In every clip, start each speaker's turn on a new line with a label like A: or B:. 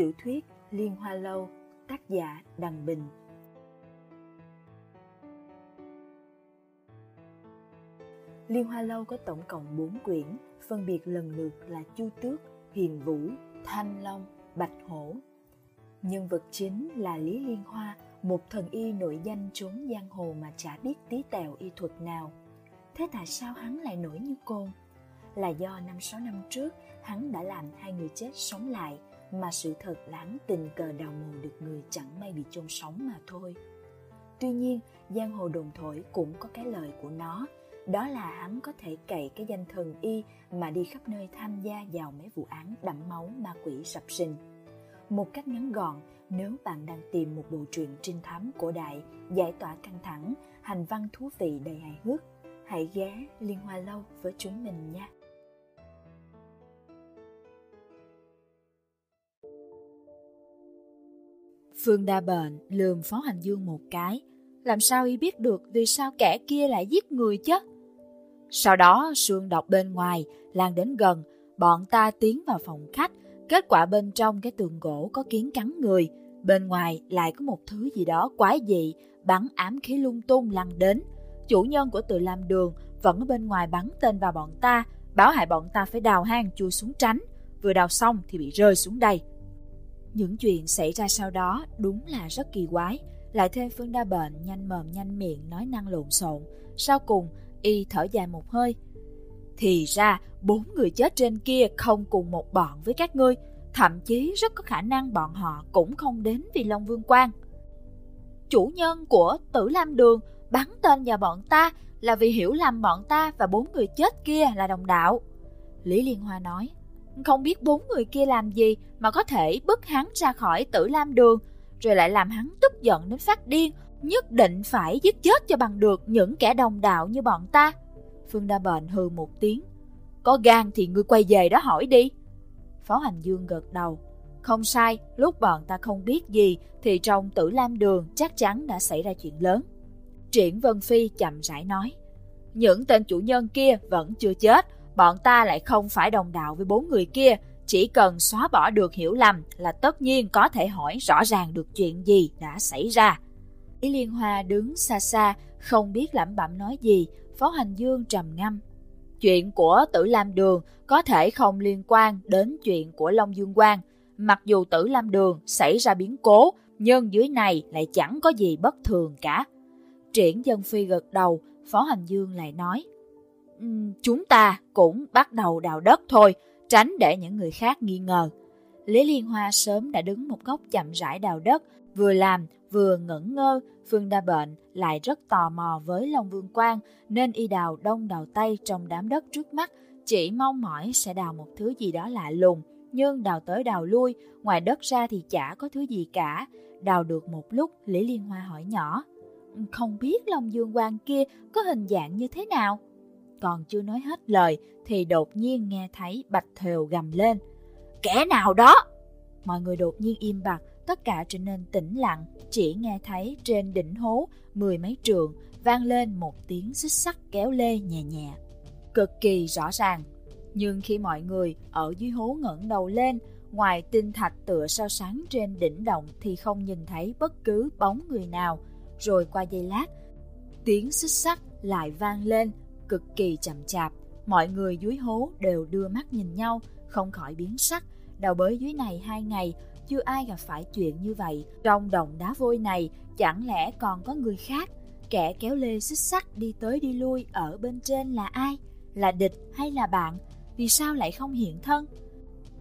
A: Tiểu thuyết Liên Hoa Lâu, tác giả Đằng Bình. Liên Hoa Lâu có tổng cộng 4 quyển, phân biệt lần lượt là Chu Tước, Hiền Vũ, Thanh Long, Bạch Hổ. Nhân vật chính là Lý Liên Hoa, một thần y nổi danh trốn giang hồ mà chả biết tí tẹo y thuật nào. Thế tại sao hắn lại nổi như côn? Là do năm sáu năm trước hắn đã làm hai người chết sống lại mà sự thật lãng tình cờ đào mồ được người chẳng may bị chôn sống mà thôi. Tuy nhiên, giang hồ đồn thổi cũng có cái lời của nó, đó là hắn có thể cậy cái danh thần y mà đi khắp nơi tham gia vào mấy vụ án đẫm máu ma quỷ sập sinh. Một cách ngắn gọn, nếu bạn đang tìm một bộ truyện trinh thám cổ đại, giải tỏa căng thẳng, hành văn thú vị đầy hài hước, hãy ghé Liên Hoa Lâu với chúng mình nha.
B: Phương Đa Bệnh lườm Phó Hành Dương một cái. Làm sao y biết được vì sao kẻ kia lại giết người chứ? Sau đó Sương đọc bên ngoài, lan đến gần, bọn ta tiến vào phòng khách. Kết quả bên trong cái tường gỗ có kiến cắn người, bên ngoài lại có một thứ gì đó quái dị, bắn ám khí lung tung lăn đến. Chủ nhân của tự làm đường vẫn ở bên ngoài bắn tên vào bọn ta, báo hại bọn ta phải đào hang chui xuống tránh. Vừa đào xong thì bị rơi xuống đây. Những chuyện xảy ra sau đó đúng là rất kỳ quái. Lại thêm Phương đa bệnh nhanh mồm nhanh miệng nói năng lộn xộn. Sau cùng, y thở dài một hơi. Thì ra, bốn người chết trên kia không cùng một bọn với các ngươi. Thậm chí rất có khả năng bọn họ cũng không đến vì Long Vương Quang. Chủ nhân của Tử Lam Đường bắn tên vào bọn ta là vì hiểu lầm bọn ta và bốn người chết kia là đồng đạo. Lý Liên Hoa nói, không biết bốn người kia làm gì mà có thể bức hắn ra khỏi tử lam đường, rồi lại làm hắn tức giận đến phát điên, nhất định phải giết chết cho bằng được những kẻ đồng đạo như bọn ta. Phương Đa Bệnh hừ một tiếng. Có gan thì ngươi quay về đó hỏi đi. Phó Hành Dương gật đầu. Không sai, lúc bọn ta không biết gì thì trong tử lam đường chắc chắn đã xảy ra chuyện lớn. Triển Vân Phi chậm rãi nói. Những tên chủ nhân kia vẫn chưa chết, bọn ta lại không phải đồng đạo với bốn người kia, chỉ cần xóa bỏ được hiểu lầm là tất nhiên có thể hỏi rõ ràng được chuyện gì đã xảy ra. Ý Liên Hoa đứng xa xa, không biết lẩm bẩm nói gì, Phó Hành Dương trầm ngâm. Chuyện của Tử Lam Đường có thể không liên quan đến chuyện của Long Dương Quang. Mặc dù Tử Lam Đường xảy ra biến cố, nhưng dưới này lại chẳng có gì bất thường cả. Triển Dân Phi gật đầu, Phó Hành Dương lại nói chúng ta cũng bắt đầu đào đất thôi, tránh để những người khác nghi ngờ. Lý Liên Hoa sớm đã đứng một góc chậm rãi đào đất, vừa làm vừa ngẩn ngơ, Phương Đa Bệnh lại rất tò mò với Long Vương Quang nên y đào đông đào tay trong đám đất trước mắt, chỉ mong mỏi sẽ đào một thứ gì đó lạ lùng, nhưng đào tới đào lui, ngoài đất ra thì chả có thứ gì cả. Đào được một lúc, Lý Liên Hoa hỏi nhỏ, không biết Long Dương Quang kia có hình dạng như thế nào? Còn chưa nói hết lời thì đột nhiên nghe thấy Bạch Thều gầm lên. Kẻ nào đó? Mọi người đột nhiên im bặt, tất cả trở nên tĩnh lặng, chỉ nghe thấy trên đỉnh hố mười mấy trường vang lên một tiếng xích sắt kéo lê nhẹ nhẹ. Cực kỳ rõ ràng, nhưng khi mọi người ở dưới hố ngẩng đầu lên, ngoài tinh thạch tựa sao sáng trên đỉnh động thì không nhìn thấy bất cứ bóng người nào. Rồi qua giây lát, tiếng xích sắt lại vang lên cực kỳ chậm chạp. Mọi người dưới hố đều đưa mắt nhìn nhau, không khỏi biến sắc. Đào bới dưới này hai ngày, chưa ai gặp phải chuyện như vậy. Trong đồng đá vôi này, chẳng lẽ còn có người khác? Kẻ kéo lê xích sắt đi tới đi lui ở bên trên là ai? Là địch hay là bạn? Vì sao lại không hiện thân?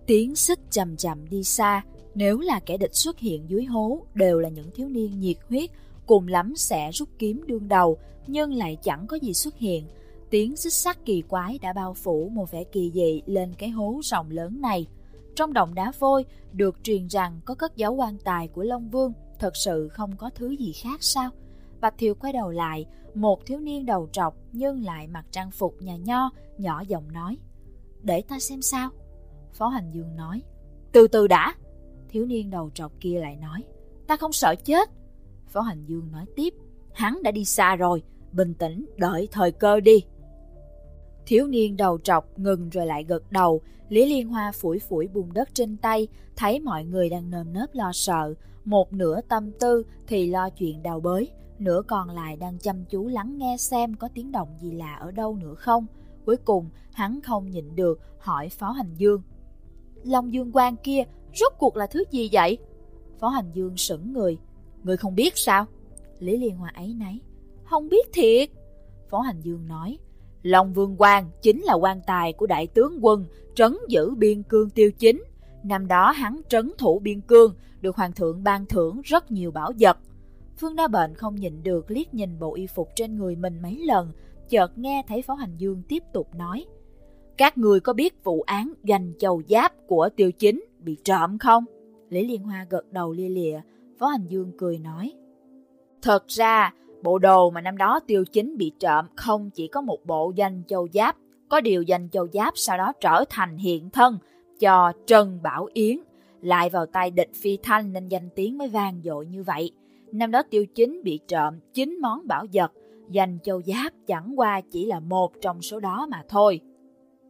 B: Tiếng xích chậm chậm đi xa, nếu là kẻ địch xuất hiện dưới hố đều là những thiếu niên nhiệt huyết, cùng lắm sẽ rút kiếm đương đầu, nhưng lại chẳng có gì xuất hiện. Tiếng xích sắt kỳ quái đã bao phủ một vẻ kỳ dị lên cái hố rộng lớn này. Trong động đá vôi được truyền rằng có cất dấu quan tài của Long Vương, thật sự không có thứ gì khác sao? Bạch Thiều quay đầu lại, một thiếu niên đầu trọc nhưng lại mặc trang phục nhà nho, nhỏ giọng nói. Để ta xem sao? Phó Hành Dương nói. Từ từ đã. Thiếu niên đầu trọc kia lại nói. Ta không sợ chết. Phó Hành Dương nói tiếp. Hắn đã đi xa rồi, bình tĩnh đợi thời cơ đi. Thiếu niên đầu trọc ngừng rồi lại gật đầu, Lý Liên Hoa phủi phủi bùn đất trên tay, thấy mọi người đang nơm nớp lo sợ, một nửa tâm tư thì lo chuyện đào bới, nửa còn lại đang chăm chú lắng nghe xem có tiếng động gì lạ ở đâu nữa không. Cuối cùng, hắn không nhịn được, hỏi Phó Hành Dương. Long Dương Quang kia, rốt cuộc là thứ gì vậy? Phó Hành Dương sững người. Người không biết sao? Lý Liên Hoa ấy nấy. Không biết thiệt. Phó Hành Dương nói. Long Vương Quang chính là quan tài của đại tướng quân trấn giữ biên cương tiêu chính. Năm đó hắn trấn thủ biên cương, được hoàng thượng ban thưởng rất nhiều bảo vật. Phương Đa Bệnh không nhịn được liếc nhìn bộ y phục trên người mình mấy lần, chợt nghe thấy Phó Hành Dương tiếp tục nói. Các người có biết vụ án gành châu giáp của tiêu chính bị trộm không? Lý Liên Hoa gật đầu lia lịa, Phó Hành Dương cười nói. Thật ra, bộ đồ mà năm đó tiêu chính bị trộm không chỉ có một bộ danh châu giáp, có điều danh châu giáp sau đó trở thành hiện thân cho Trần Bảo Yến, lại vào tay địch phi thanh nên danh tiếng mới vang dội như vậy. Năm đó tiêu chính bị trộm chín món bảo vật, danh châu giáp chẳng qua chỉ là một trong số đó mà thôi.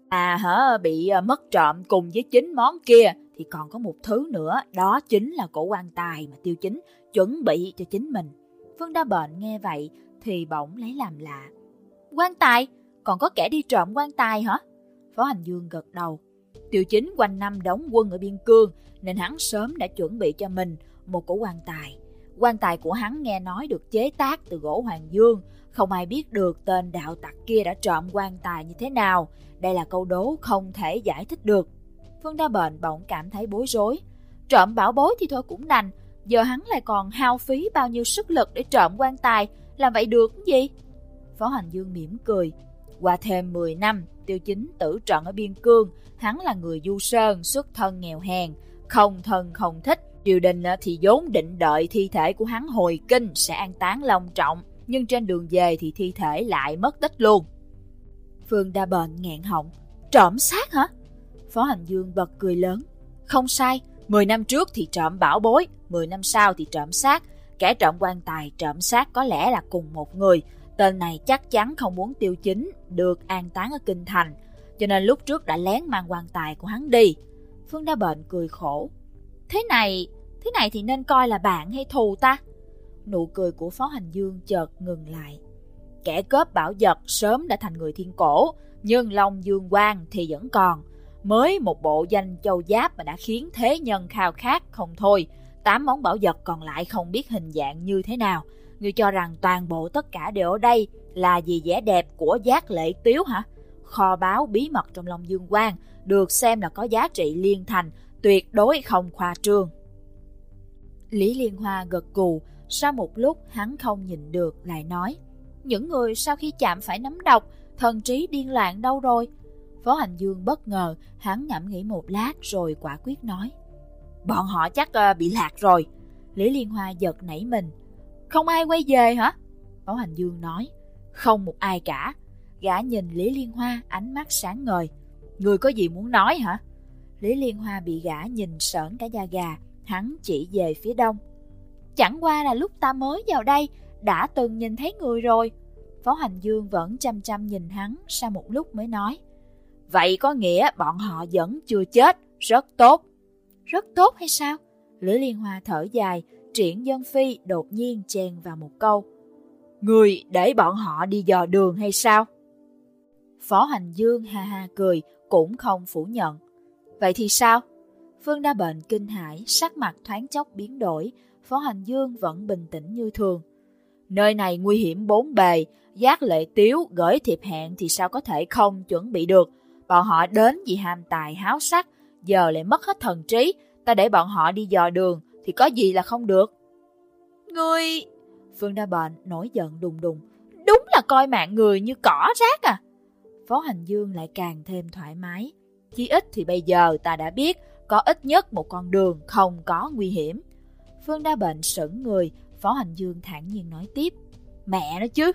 B: À hả, bị à, mất trộm cùng với chín món kia thì còn có một thứ nữa, đó chính là cổ quan tài mà tiêu chính chuẩn bị cho chính mình. Phương Đa Bệnh nghe vậy thì bỗng lấy làm lạ. Quan tài? Còn có kẻ đi trộm quan tài hả? Phó Hành Dương gật đầu. Tiêu chính quanh năm đóng quân ở biên cương nên hắn sớm đã chuẩn bị cho mình một cổ quan tài. Quan tài của hắn nghe nói được chế tác từ gỗ hoàng dương, không ai biết được tên đạo tặc kia đã trộm quan tài như thế nào. Đây là câu đố không thể giải thích được. Phương Đa Bệnh bỗng cảm thấy bối rối. Trộm bảo bối thì thôi cũng đành, giờ hắn lại còn hao phí bao nhiêu sức lực để trộm quan tài, làm vậy được gì? Phó Hoành Dương mỉm cười. Qua thêm 10 năm, tiêu chính tử trận ở biên cương, hắn là người du sơn, xuất thân nghèo hèn, không thân không thích. Triều đình thì vốn định đợi thi thể của hắn hồi kinh sẽ an táng long trọng, nhưng trên đường về thì thi thể lại mất tích luôn. Phương Đa Bệnh nghẹn họng. Trộm xác hả? Phó Hành Dương bật cười lớn. Không sai, 10 năm trước thì trộm bảo bối, 10 năm sau thì trộm xác. Kẻ trộm quan tài trộm xác có lẽ là cùng một người. Tên này chắc chắn không muốn tiêu chính được an táng ở Kinh Thành, cho nên lúc trước đã lén mang quan tài của hắn đi. Phương Đa Bệnh cười khổ. Thế này, thế này thì nên coi là bạn hay thù ta? Nụ cười của Phó Hành Dương chợt ngừng lại. Kẻ cướp bảo vật sớm đã thành người thiên cổ, nhưng Long Dương Quang thì vẫn còn. Mới một bộ danh châu giáp mà đã khiến thế nhân khao khát không thôi. Tám món bảo vật còn lại không biết hình dạng như thế nào. Ngươi cho rằng toàn bộ tất cả đều ở đây là vì vẻ đẹp của giác lệ tiếu hả? Kho báo bí mật trong lòng Dương Quang được xem là có giá trị liên thành, tuyệt đối không khoa trương. Lý Liên Hoa gật gù, sau một lúc hắn không nhìn được lại nói Những người sau khi chạm phải nấm độc, thần trí điên loạn đâu rồi? Phó Hành Dương bất ngờ, hắn ngẫm nghĩ một lát rồi quả quyết nói Bọn họ chắc uh, bị lạc rồi. Lý Liên Hoa giật nảy mình. Không ai quay về hả? Phó Hành Dương nói Không một ai cả. Gã nhìn Lý Liên Hoa ánh mắt sáng ngời. Người có gì muốn nói hả? Lý Liên Hoa bị gã nhìn sởn cả da gà, hắn chỉ về phía đông. Chẳng qua là lúc ta mới vào đây, đã từng nhìn thấy người rồi. Phó Hành Dương vẫn chăm chăm nhìn hắn sau một lúc mới nói. Vậy có nghĩa bọn họ vẫn chưa chết, rất tốt. Rất tốt hay sao? Lữ Liên Hoa thở dài, triển dân phi đột nhiên chen vào một câu. Người để bọn họ đi dò đường hay sao? Phó Hành Dương ha ha cười, cũng không phủ nhận. Vậy thì sao? Phương đa bệnh kinh hãi, sắc mặt thoáng chốc biến đổi, Phó Hành Dương vẫn bình tĩnh như thường. Nơi này nguy hiểm bốn bề, giác lệ tiếu gửi thiệp hẹn thì sao có thể không chuẩn bị được. Bọn họ đến vì ham tài háo sắc, giờ lại mất hết thần trí, ta để bọn họ đi dò đường thì có gì là không được. Ngươi... Phương Đa Bệnh nổi giận đùng đùng. Đúng là coi mạng người như cỏ rác à. Phó Hành Dương lại càng thêm thoải mái. Chỉ ít thì bây giờ ta đã biết có ít nhất một con đường không có nguy hiểm. Phương Đa Bệnh sững người, Phó Hành Dương thản nhiên nói tiếp. Mẹ nó chứ,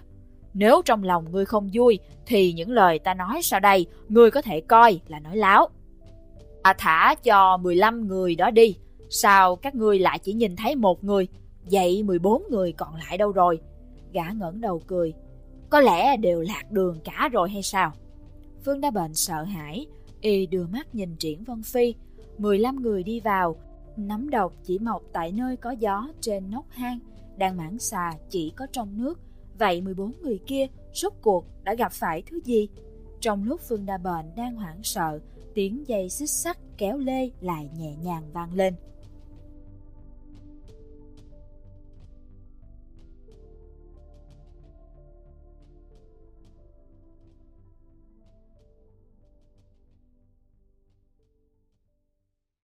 B: nếu trong lòng ngươi không vui thì những lời ta nói sau đây ngươi có thể coi là nói láo. À thả cho 15 người đó đi, sao các ngươi lại chỉ nhìn thấy một người, vậy 14 người còn lại đâu rồi? Gã ngẩng đầu cười, có lẽ đều lạc đường cả rồi hay sao? Phương Đa Bệnh sợ hãi, y đưa mắt nhìn Triển Vân Phi. 15 người đi vào, nắm độc chỉ mọc tại nơi có gió trên nóc hang, đang mãn xà chỉ có trong nước. Vậy 14 người kia rốt cuộc đã gặp phải thứ gì? Trong lúc Phương Đa Bệnh đang hoảng sợ, tiếng dây xích sắt kéo lê lại nhẹ nhàng vang lên.